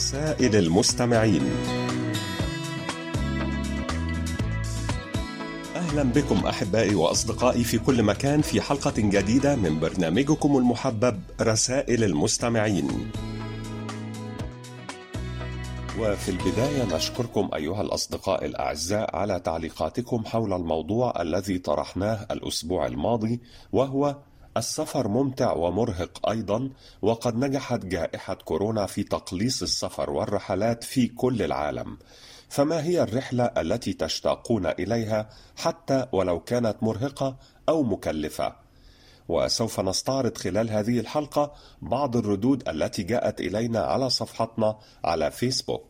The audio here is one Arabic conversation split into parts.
رسائل المستمعين. أهلا بكم أحبائي وأصدقائي في كل مكان في حلقة جديدة من برنامجكم المحبب رسائل المستمعين. وفي البداية نشكركم أيها الأصدقاء الأعزاء على تعليقاتكم حول الموضوع الذي طرحناه الأسبوع الماضي وهو السفر ممتع ومرهق أيضا وقد نجحت جائحة كورونا في تقليص السفر والرحلات في كل العالم. فما هي الرحلة التي تشتاقون إليها حتى ولو كانت مرهقة أو مكلفة؟ وسوف نستعرض خلال هذه الحلقة بعض الردود التي جاءت إلينا على صفحتنا على فيسبوك.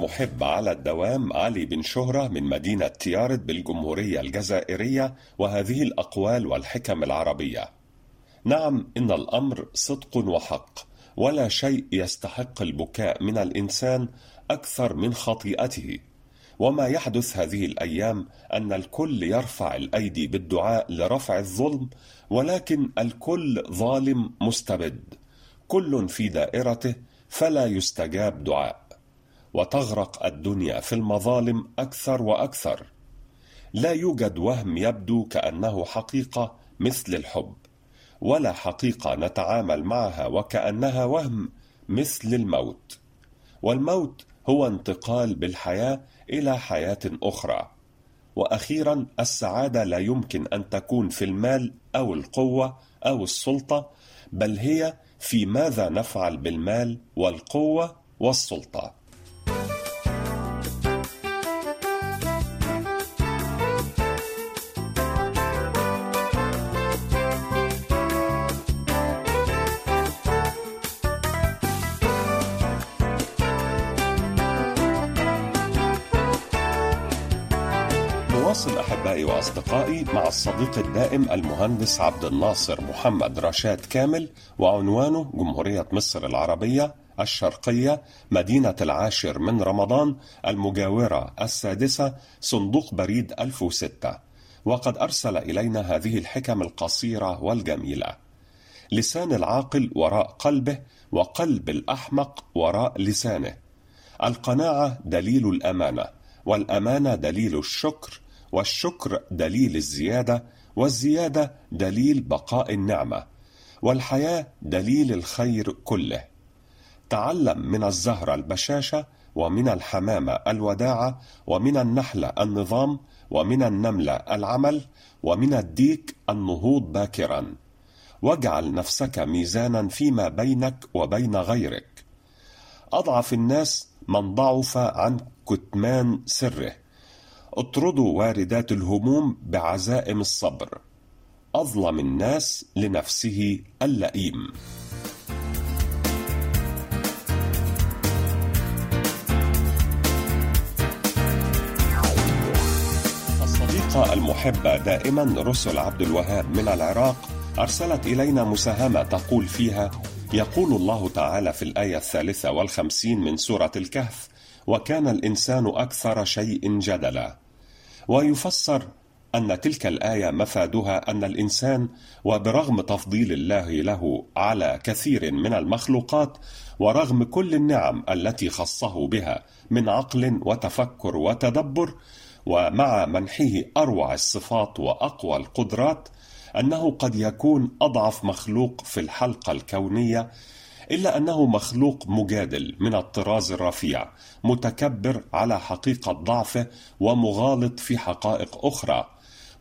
المحب على الدوام علي بن شهرة من مدينة تيارت بالجمهورية الجزائرية وهذه الأقوال والحكم العربية. نعم إن الأمر صدق وحق ولا شيء يستحق البكاء من الإنسان أكثر من خطيئته. وما يحدث هذه الأيام أن الكل يرفع الأيدي بالدعاء لرفع الظلم ولكن الكل ظالم مستبد. كل في دائرته فلا يستجاب دعاء. وتغرق الدنيا في المظالم أكثر وأكثر. لا يوجد وهم يبدو كأنه حقيقة مثل الحب ولا حقيقة نتعامل معها وكأنها وهم مثل الموت. والموت هو انتقال بالحياة إلى حياة أخرى. وأخيرا السعادة لا يمكن أن تكون في المال أو القوة أو السلطة بل هي في ماذا نفعل بالمال والقوة والسلطة. واصدقائي مع الصديق الدائم المهندس عبد الناصر محمد رشاد كامل وعنوانه جمهورية مصر العربية الشرقية مدينة العاشر من رمضان المجاورة السادسة صندوق بريد 1006 وقد أرسل إلينا هذه الحكم القصيرة والجميلة. لسان العاقل وراء قلبه وقلب الأحمق وراء لسانه. القناعة دليل الأمانة والأمانة دليل الشكر والشكر دليل الزيادة والزيادة دليل بقاء النعمة والحياة دليل الخير كله. تعلم من الزهره البشاشة ومن الحمامه الوداعة ومن النحله النظام ومن النمله العمل ومن الديك النهوض باكرا. واجعل نفسك ميزانا فيما بينك وبين غيرك. أضعف الناس من ضعف عن كتمان سره. اطردوا واردات الهموم بعزائم الصبر. أظلم الناس لنفسه اللئيم. الصديقة المحبة دائما رسل عبد الوهاب من العراق أرسلت إلينا مساهمة تقول فيها يقول الله تعالى في الآية الثالثة والخمسين من سورة الكهف وكان الإنسان أكثر شيء جدلا. ويفسر أن تلك الآية مفادها أن الإنسان وبرغم تفضيل الله له على كثير من المخلوقات ورغم كل النعم التي خصه بها من عقل وتفكر وتدبر ومع منحه أروع الصفات وأقوى القدرات أنه قد يكون أضعف مخلوق في الحلقة الكونية إلا أنه مخلوق مجادل من الطراز الرفيع متكبر على حقيقة ضعفه ومغالط في حقائق أخرى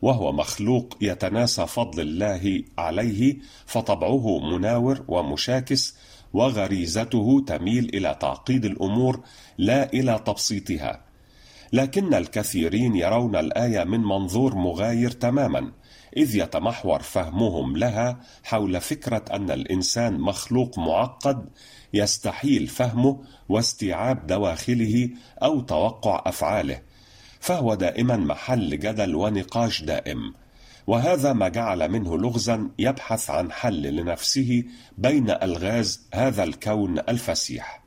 وهو مخلوق يتناسى فضل الله عليه فطبعه مناور ومشاكس وغريزته تميل إلى تعقيد الأمور لا إلى تبسيطها. لكن الكثيرين يرون الآية من منظور مغاير تماما إذ يتمحور فهمهم لها حول فكرة أن الإنسان مخلوق معقد يستحيل فهمه واستيعاب دواخله أو توقع أفعاله فهو دائما محل جدل ونقاش دائم وهذا ما جعل منه لغزا يبحث عن حل لنفسه بين ألغاز هذا الكون الفسيح.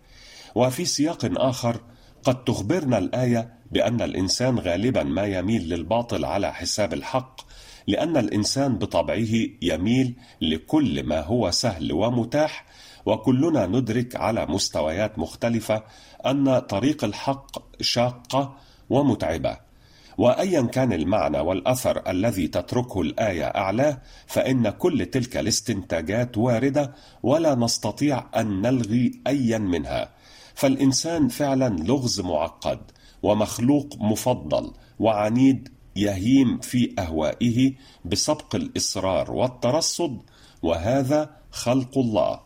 وفي سياق آخر قد تخبرنا الآية بأن الإنسان غالبا ما يميل للباطل على حساب الحق لأن الإنسان بطبعه يميل لكل ما هو سهل ومتاح وكلنا ندرك على مستويات مختلفة أن طريق الحق شاقة ومتعبة. وايا كان المعنى والأثر الذي تتركه الآية اعلاه فإن كل تلك الاستنتاجات واردة ولا نستطيع أن نلغي ايا منها. فالإنسان فعلا لغز معقد ومخلوق مفضل وعنيد يهيم في أهوائه بسبق الإصرار والترصد وهذا خلق الله.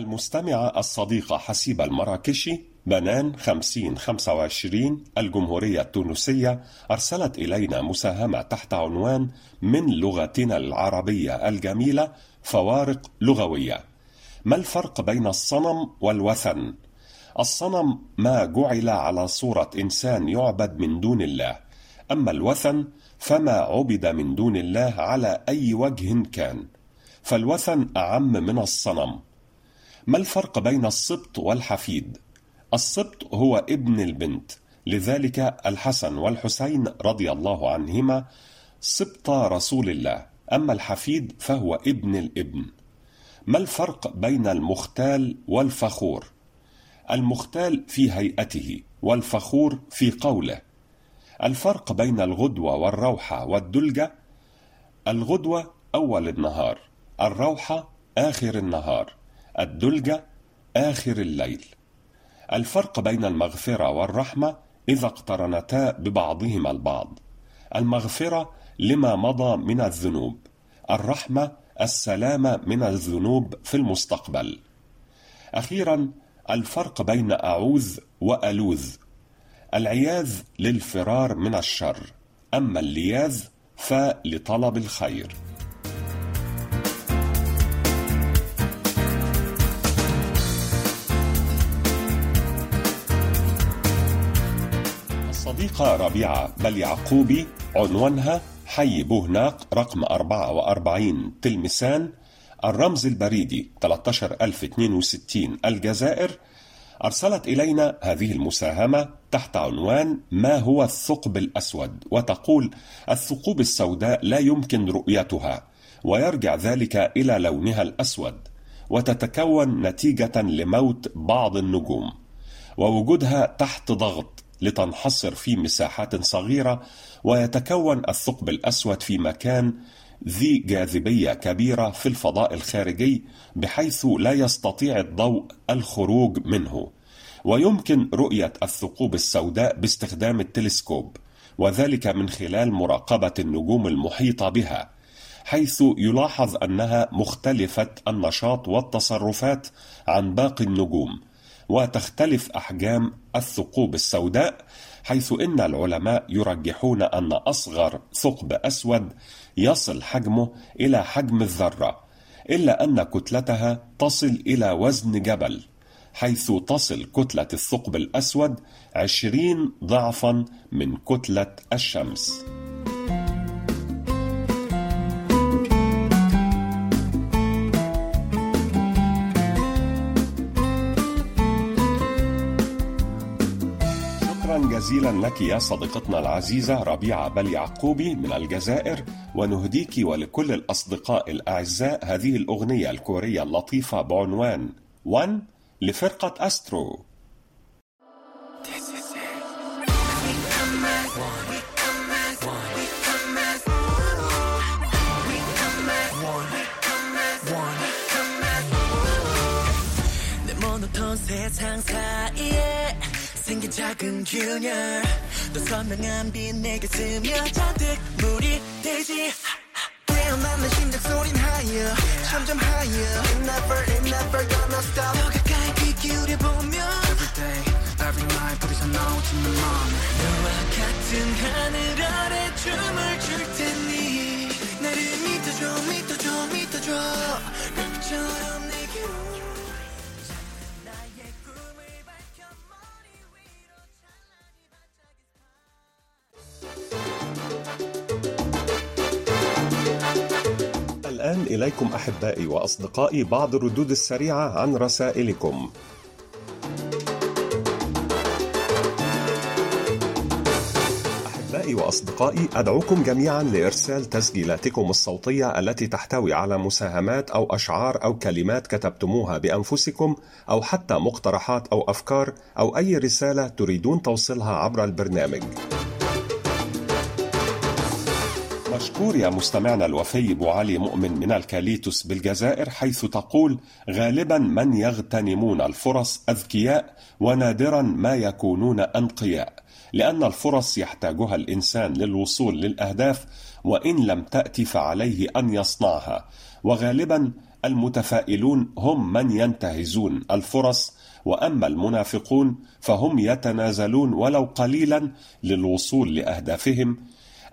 المستمعة الصديقة حسيبة المراكشي بنان 5025 الجمهورية التونسية أرسلت إلينا مساهمة تحت عنوان من لغتنا العربية الجميلة فوارق لغوية. ما الفرق بين الصنم والوثن؟ الصنم ما جعل على صورة إنسان يعبد من دون الله. أما الوثن فما عبد من دون الله على أي وجه كان. فالوثن أعم من الصنم. ما الفرق بين السبط والحفيد؟ السبط هو ابن البنت لذلك الحسن والحسين رضي الله عنهما سبط رسول الله أما الحفيد فهو ابن الابن. ما الفرق بين المختال والفخور؟ المختال في هيئته والفخور في قوله. الفرق بين الغدوة والروحة والدلجة الغدوة أول النهار الروحة آخر النهار. الدلجة آخر الليل. الفرق بين المغفرة والرحمة إذا اقترنتا ببعضهما البعض. المغفرة لما مضى من الذنوب الرحمة السلامة من الذنوب في المستقبل. أخيرا الفرق بين أعوذ وألوذ. العياذ للفرار من الشر أما اللياذ فلطلب الخير. الصديقة ربيعة بل يعقوبي عنوانها حي بوهناق رقم 44 تلمسان الرمز البريدي 13062 الجزائر. أرسلت إلينا هذه المساهمة تحت عنوان ما هو الثقب الأسود؟ وتقول الثقوب السوداء لا يمكن رؤيتها ويرجع ذلك إلى لونها الأسود وتتكون نتيجة لموت بعض النجوم ووجودها تحت ضغط لتنحصر في مساحات صغيرة ويتكون الثقب الأسود في مكان ذي جاذبية كبيرة في الفضاء الخارجي بحيث لا يستطيع الضوء الخروج منه. ويمكن رؤية الثقوب السوداء باستخدام التلسكوب وذلك من خلال مراقبة النجوم المحيطة بها حيث يلاحظ أنها مختلفة النشاط والتصرفات عن باقي النجوم. وتختلف أحجام الثقوب السوداء حيث إن العلماء يرجحون أن أصغر ثقب أسود يصل حجمه إلى حجم الذرة إلا أن كتلتها تصل إلى وزن جبل حيث تصل كتلة الثقب الأسود عشرين ضعفا من كتلة الشمس. جزيلا لك يا صديقتنا العزيزة ربيعة بل يعقوبي من الجزائر ونهديك ولكل الأصدقاء الأعزاء هذه الأغنية الكورية اللطيفة بعنوان 1 لفرقة أسترو. 작은 균열. 또 선명한 빛 내게 스며 잔뜩 물이 되지. 깨어난 내 심장 소린 higher. 점점 higher. It never, it never gonna stop. 더 가까이 귀 기울여보면 Every day, every night 부딪혀 나오지 내 맘에 너와 같은 하늘 아래 춤을 출 테니 إليكم أحبائي وأصدقائي بعض الردود السريعة عن رسائلكم. أحبائي وأصدقائي أدعوكم جميعا لإرسال تسجيلاتكم الصوتية التي تحتوي على مساهمات أو أشعار أو كلمات كتبتموها بأنفسكم أو حتى مقترحات أو أفكار أو أي رسالة تريدون توصيلها عبر البرنامج. مشكور يا مستمعنا الوفي ابو علي مؤمن من الكاليتوس بالجزائر حيث تقول غالبا من يغتنمون الفرص أذكياء ونادرا ما يكونون أنقياء لأن الفرص يحتاجها الإنسان للوصول للأهداف وإن لم تاتي فعليه أن يصنعها. وغالبا المتفائلون هم من ينتهزون الفرص وأما المنافقون فهم يتنازلون ولو قليلا للوصول لأهدافهم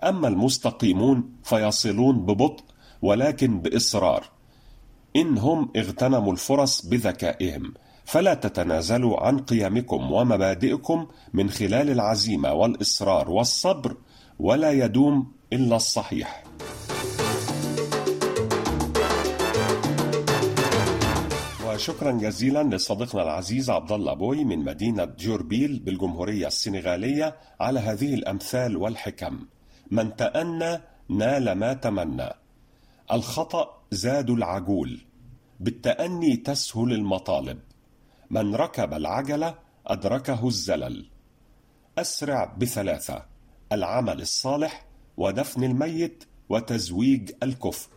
أما المستقيمون فيصلون ببطء ولكن بإصرار. إن هم اغتنموا الفرص بذكائهم فلا تتنازلوا عن قيمكم ومبادئكم من خلال العزيمة والإصرار والصبر ولا يدوم إلا الصحيح. وشكرا جزيلا لصديقنا العزيز عبد الله بوي من مدينة جوربيل بالجمهورية السنغالية على هذه الأمثال والحكم. من تأنى نال ما تمنى. الخطأ زاد العجول بالتأني تسهل المطالب. من ركب العجلة أدركه الزلل. أسرع بثلاثة العمل الصالح ودفن الميت وتزويج الكفء.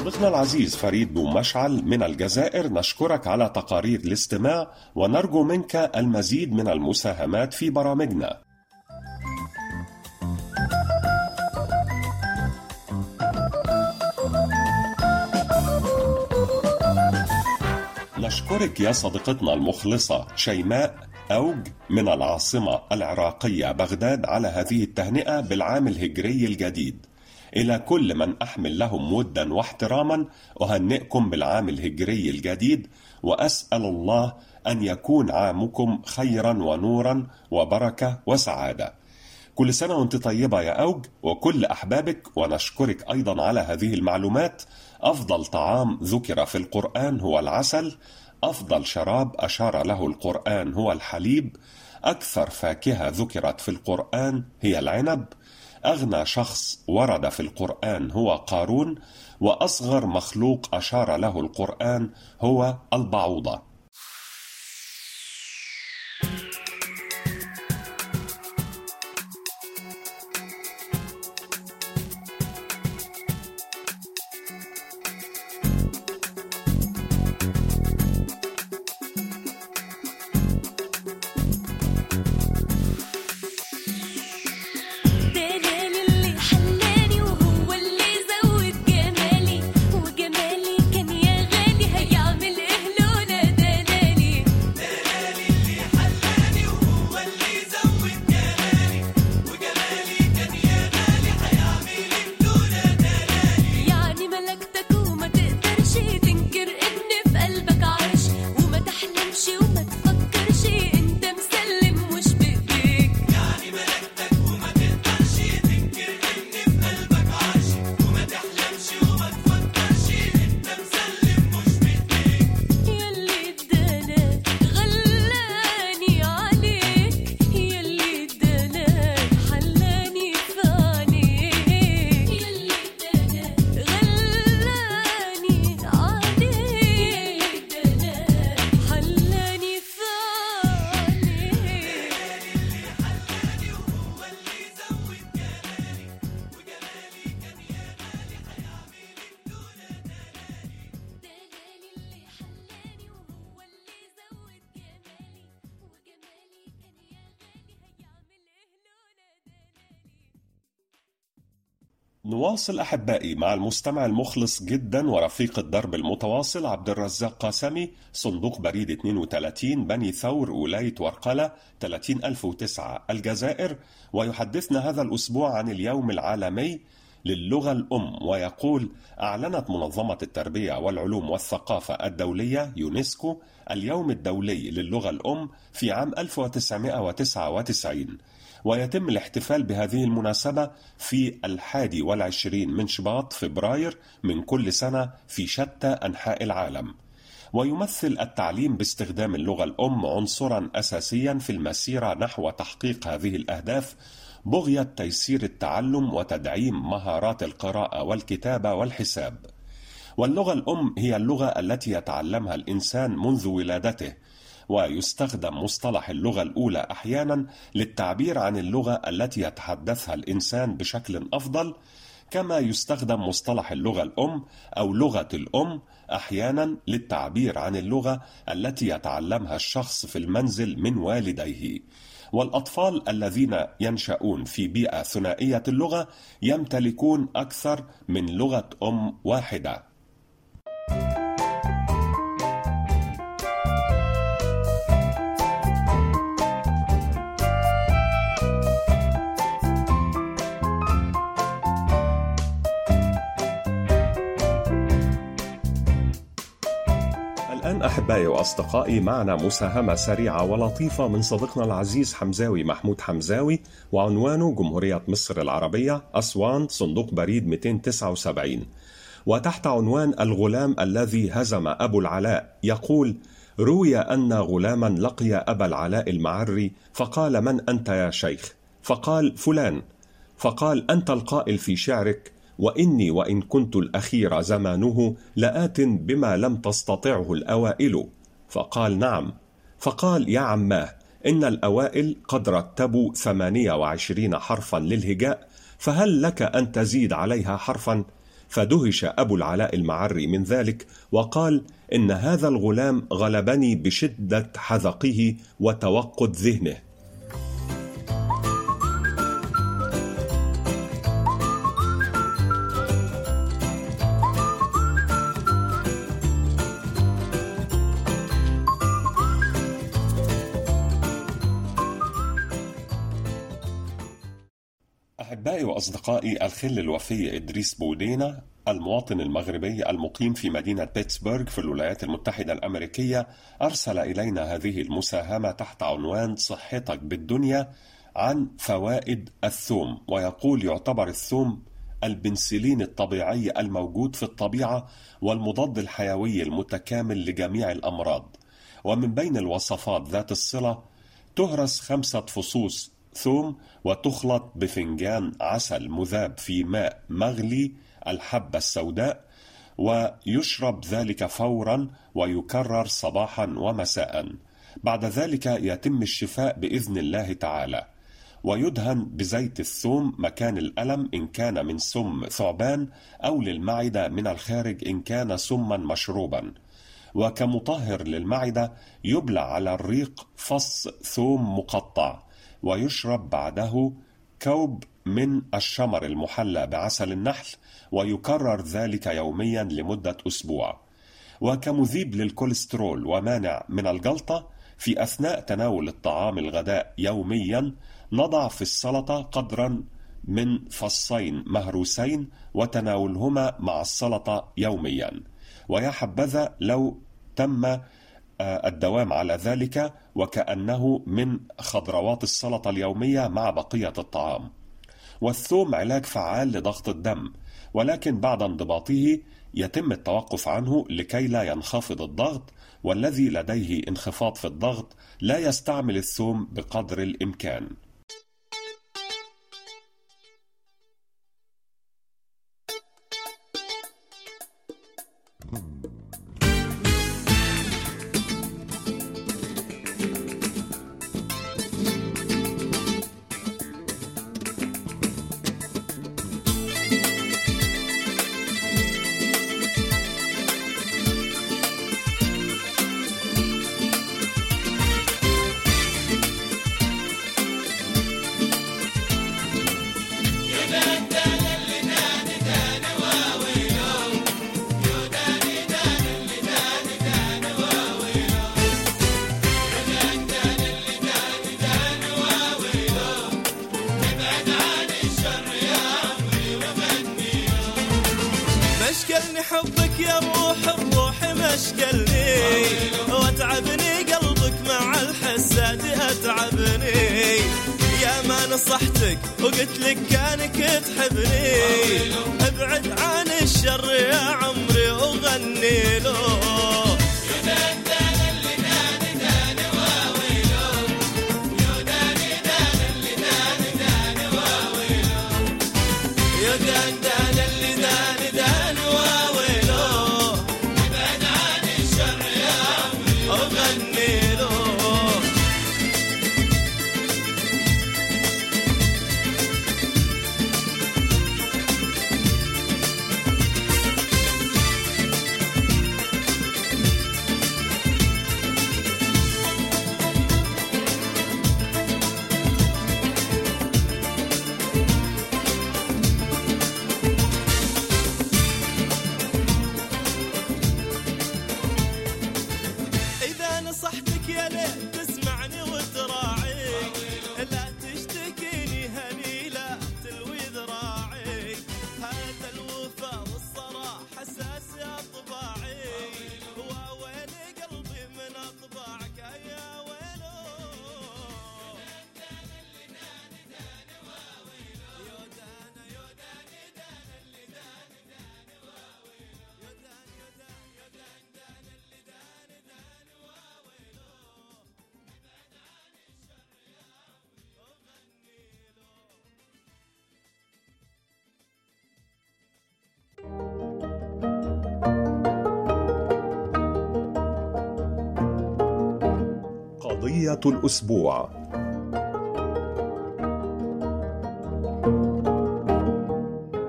صديقنا العزيز فريد بو مشعل من الجزائر نشكرك على تقارير الاستماع ونرجو منك المزيد من المساهمات في برامجنا. نشكرك يا صديقتنا المخلصة شيماء أوج من العاصمة العراقية بغداد على هذه التهنئة بالعام الهجري الجديد. إلى كل من أحمل لهم ودا واحتراما أهنئكم بالعام الهجري الجديد وأسأل الله أن يكون عامكم خيرا ونورا وبركة وسعادة. كل سنة وأنت طيبة يا أوج وكل أحبابك ونشكرك أيضا على هذه المعلومات. أفضل طعام ذكر في القرآن هو العسل أفضل شراب أشار له القرآن هو الحليب أكثر فاكهة ذكرت في القرآن هي العنب. أغنى شخص ورد في القرآن هو قارون وأصغر مخلوق أشار له القرآن هو البعوضة. نواصل أحبائي مع المستمع المخلص جدا ورفيق الدرب المتواصل عبد الرزاق قاسمي صندوق بريد 32 بني ثور ولاية ورقلة 30009 الجزائر. ويحدثنا هذا الأسبوع عن اليوم العالمي للغة الأم ويقول أعلنت منظمة التربية والعلوم والثقافة الدولية يونسكو اليوم الدولي للغة الأم في عام 1999 ويتم الاحتفال بهذه المناسبة في الحادي والعشرين من شباط فبراير من كل سنة في شتى أنحاء العالم. ويمثل التعليم باستخدام اللغة الأم عنصرا أساسيا في المسيرة نحو تحقيق هذه الأهداف بغية تيسير التعلم وتدعيم مهارات القراءة والكتابة والحساب. واللغة الأم هي اللغة التي يتعلمها الإنسان منذ ولادته ويستخدم مصطلح اللغة الأولى أحيانا للتعبير عن اللغة التي يتحدثها الإنسان بشكل أفضل كما يستخدم مصطلح اللغة الأم أو لغة الأم أحيانا للتعبير عن اللغة التي يتعلمها الشخص في المنزل من والديه. والأطفال الذين ينشأون في بيئة ثنائية اللغة يمتلكون أكثر من لغة أم واحدة. أحبائي وأصدقائي معنا مساهمة سريعة ولطيفة من صديقنا العزيز حمزاوي محمود حمزاوي وعنوانه جمهورية مصر العربية أسوان صندوق بريد 279 وتحت عنوان الغلام الذي هزم أبو العلاء يقول روي أن غلاما لقي أبا العلاء المعري فقال من أنت يا شيخ؟ فقال فلان. فقال أنت القائل في شعرك وإني وإن كنت الأخير زمانه لآت بما لم تستطعه الأوائل. فقال نعم. فقال يا عماه إن الأوائل قد رتبوا ثمانية وعشرين حرفا للهجاء فهل لك أن تزيد عليها حرفا؟ فدهش أبو العلاء المعري من ذلك وقال إن هذا الغلام غلبني بشدة حذقه وتوقد ذهنه. أحبائي وأصدقائي الخل الوفي إدريس بودينا المواطن المغربي المقيم في مدينة بيتسبرغ في الولايات المتحدة الأمريكية أرسل إلينا هذه المساهمة تحت عنوان صحتك بالدنيا عن فوائد الثوم ويقول يعتبر الثوم البنسلين الطبيعي الموجود في الطبيعة والمضاد الحيوي المتكامل لجميع الأمراض. ومن بين الوصفات ذات الصلة تهرس خمسة فصوص ثوم وتخلط بفنجان عسل مذاب في ماء مغلي الحبة السوداء ويشرب ذلك فورا ويكرر صباحا ومساء. بعد ذلك يتم الشفاء بإذن الله تعالى. ويدهن بزيت الثوم مكان الألم إن كان من سم ثعبان أو للمعدة من الخارج إن كان سما مشروبا. وكمطهر للمعدة يبلع على الريق فص ثوم مقطع. ويشرب بعده كوب من الشمر المحلى بعسل النحل ويكرر ذلك يوميا لمدة أسبوع. وكمذيب للكوليسترول ومانع من الجلطة في أثناء تناول الطعام الغداء يوميا نضع في السلطة قدرا من فصين مهروسين وتناولهما مع السلطة يوميا. ويا حبذا لو تم الدوام على ذلك وكأنه من خضروات السلطة اليومية مع بقية الطعام. والثوم علاج فعال لضغط الدم، ولكن بعد انضباطه يتم التوقف عنه لكي لا ينخفض الضغط، والذي لديه انخفاض في الضغط لا يستعمل الثوم بقدر الإمكان. قضية الأسبوع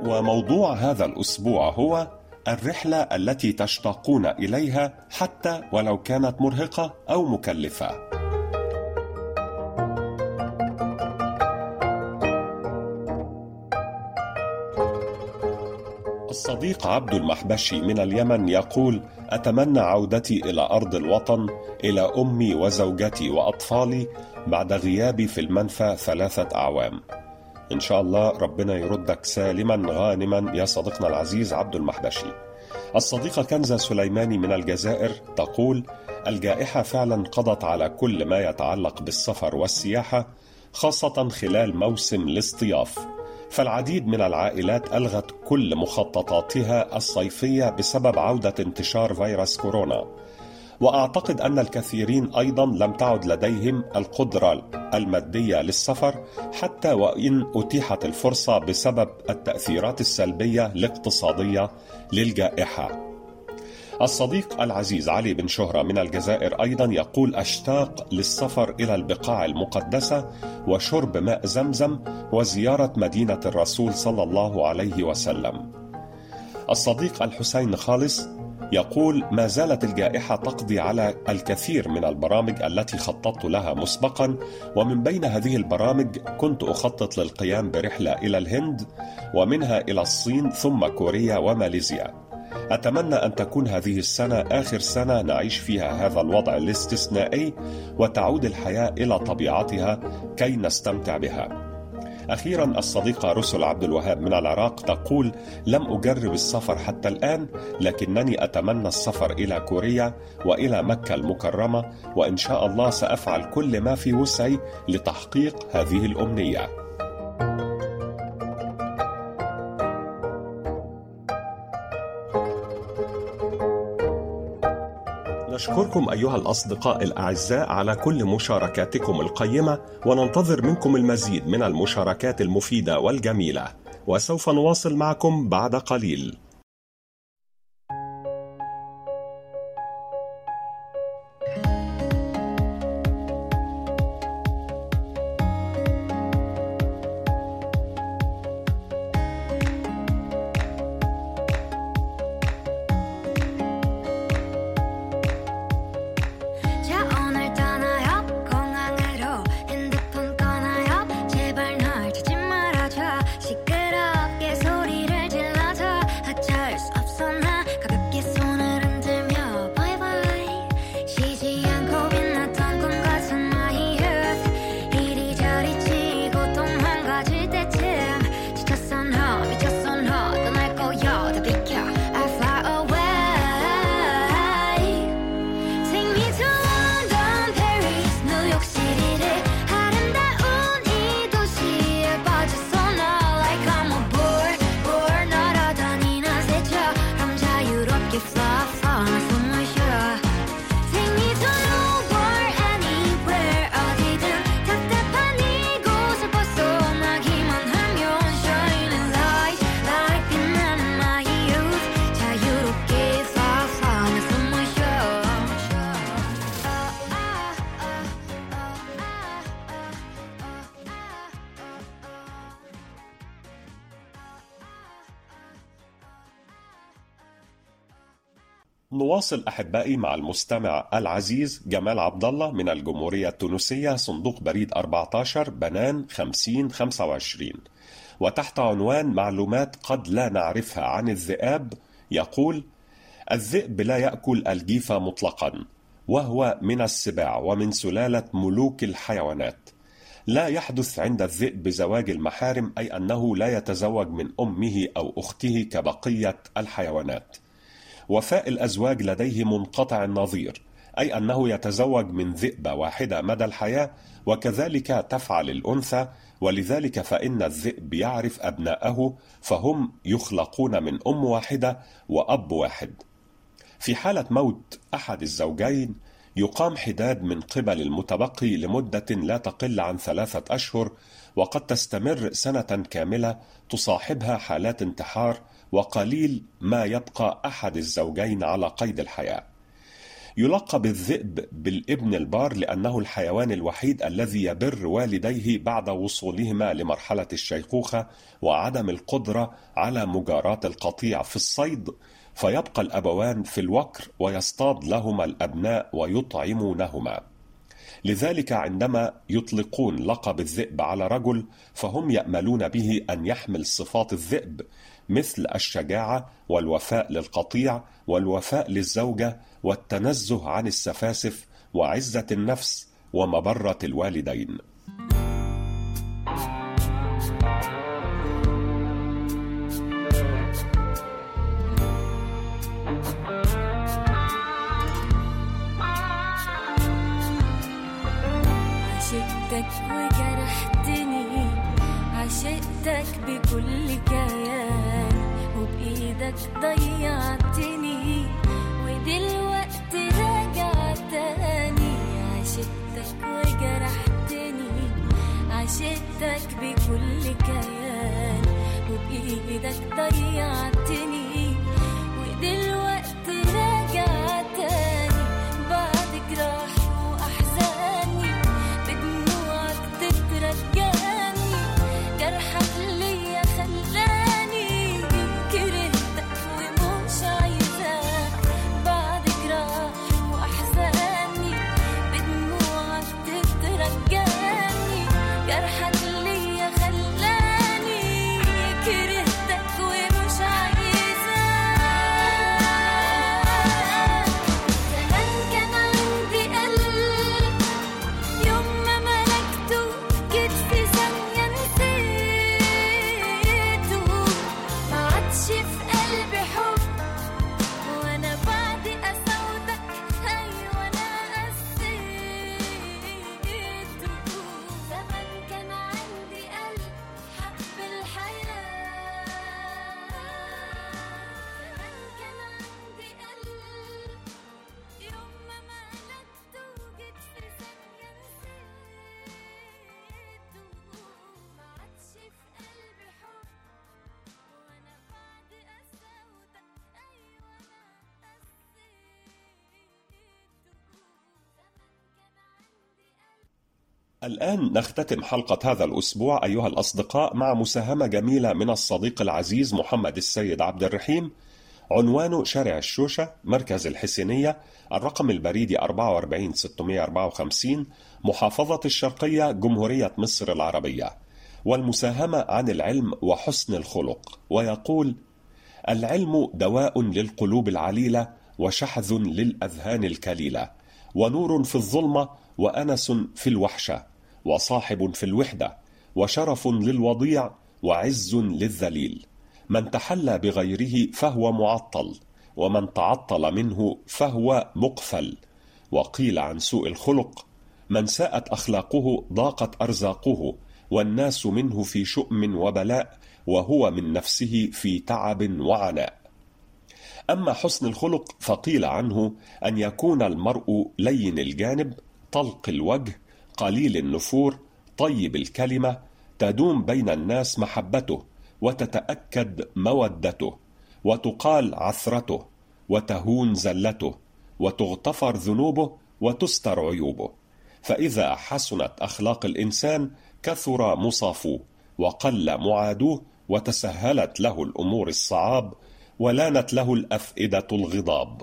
وموضوع هذا الأسبوع هو الرحلة التي تشتاقون إليها حتى ولو كانت مرهقة أو مكلفة. الصديق عبد المحبشي من اليمن يقول أتمنى عودتي إلى أرض الوطن إلى أمي وزوجتي وأطفالي بعد غيابي في المنفى ثلاثة أعوام. إن شاء الله ربنا يردك سالما غانما يا صديقنا العزيز عبد المحبشي. الصديقة كنزة سليماني من الجزائر تقول الجائحة فعلا قضت على كل ما يتعلق بالسفر والسياحة خاصة خلال موسم الاصطياف. فالعديد من العائلات ألغت كل مخططاتها الصيفية بسبب عودة انتشار فيروس كورونا. وأعتقد أن الكثيرين أيضا لم تعد لديهم القدرة المادية للسفر حتى وإن أتيحت الفرصة بسبب التأثيرات السلبية الاقتصادية للجائحة. الصديق العزيز علي بن شهرة من الجزائر أيضا يقول أشتاق للسفر إلى البقاع المقدسة وشرب ماء زمزم وزيارة مدينة الرسول صلى الله عليه وسلم. الصديق الحسين خالص يقول ما زالت الجائحة تقضي على الكثير من البرامج التي خططت لها مسبقا ومن بين هذه البرامج كنت أخطط للقيام برحلة إلى الهند ومنها إلى الصين ثم كوريا وماليزيا. أتمنى أن تكون هذه السنة آخر سنة نعيش فيها هذا الوضع الاستثنائي وتعود الحياة إلى طبيعتها كي نستمتع بها. أخيرا الصديقة رسل عبد الوهاب من العراق تقول: لم أجرب السفر حتى الآن لكنني أتمنى السفر إلى كوريا وإلى مكة المكرمة وإن شاء الله سأفعل كل ما في وسعي لتحقيق هذه الأمنية. نشكركم أيها الأصدقاء الأعزاء على كل مشاركاتكم القيمة وننتظر منكم المزيد من المشاركات المفيدة والجميلة وسوف نواصل معكم بعد قليل. نواصل أحبائي مع المستمع العزيز جمال عبد الله من الجمهورية التونسية صندوق بريد 14 بنان 50 25 وتحت عنوان معلومات قد لا نعرفها عن الذئاب يقول الذئب لا يأكل الجيفه مطلقا وهو من السباع ومن سلالة ملوك الحيوانات. لا يحدث عند الذئب زواج المحارم أي أنه لا يتزوج من أمه أو أخته كبقية الحيوانات. وفاء الأزواج لديه منقطع النظير أي أنه يتزوج من ذئبه واحدة مدى الحياة وكذلك تفعل الأنثى ولذلك فإن الذئب يعرف أبناءه فهم يخلقون من أم واحدة وأب واحد. في حالة موت أحد الزوجين يقام حداد من قبل المتبقي لمدة لا تقل عن ثلاثة أشهر وقد تستمر سنة كاملة تصاحبها حالات انتحار وقليل ما يبقى أحد الزوجين على قيد الحياة. يلقب الذئب بالابن البار لأنه الحيوان الوحيد الذي يبر والديه بعد وصولهما لمرحلة الشيخوخة وعدم القدرة على مجاراة القطيع في الصيد فيبقى الأبوان في الوكر ويصطاد لهما الأبناء ويطعمونهما. لذلك عندما يطلقون لقب الذئب على رجل فهم يأملون به أن يحمل صفات الذئب مثل الشجاعة والوفاء للقطيع والوفاء للزوجة والتنزه عن السفاسف وعزة النفس ومبرة الوالدين. عشقتك وجرحتني عشقتك بكل كيان وبإيدك ضيعتني ودلوقتي راجع تاني عشقتك وجرحتني عشقتك بكل كيان وبإيدك ضيعتني. الآن نختتم حلقة هذا الأسبوع أيها الأصدقاء مع مساهمة جميلة من الصديق العزيز محمد السيد عبد الرحيم عنوانه شارع الشوشة مركز الحسينية الرقم البريدي 44654 محافظة الشرقية جمهورية مصر العربية. والمساهمة عن العلم وحسن الخلق. ويقول العلم دواء للقلوب العليلة وشحذ للأذهان الكليلة ونور في الظلمة وأنس في الوحشة. وصاحب في الوحدة وشرف للوضيع وعز للذليل. من تحلى بغيره فهو معطل ومن تعطل منه فهو مقفل. وقيل عن سوء الخلق من ساءت أخلاقه ضاقت أرزاقه والناس منه في شؤم وبلاء وهو من نفسه في تعب وعناء. أما حسن الخلق فقيل عنه أن يكون المرء لين الجانب طلق الوجه قليل النفور طيب الكلمة تدوم بين الناس محبته وتتأكد مودته وتقال عثرته وتهون زلته وتغتفر ذنوبه وتستر عيوبه. فإذا حسنت أخلاق الإنسان كثر مصافوه وقل معادوه وتسهلت له الأمور الصعاب ولانت له الأفئدة الغضاب.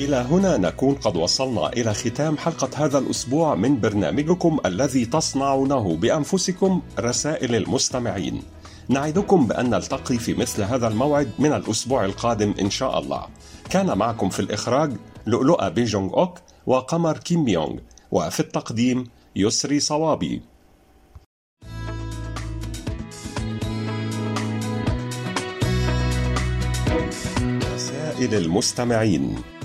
إلى هنا نكون قد وصلنا إلى ختام حلقة هذا الأسبوع من برنامجكم الذي تصنعونه بأنفسكم رسائل المستمعين. نعدكم بأن نلتقي في مثل هذا الموعد من الأسبوع القادم إن شاء الله. كان معكم في الإخراج لؤلؤة بيجونغ أوك وقمر كيم بيونغ وفي التقديم يسري صوابي. رسائل المستمعين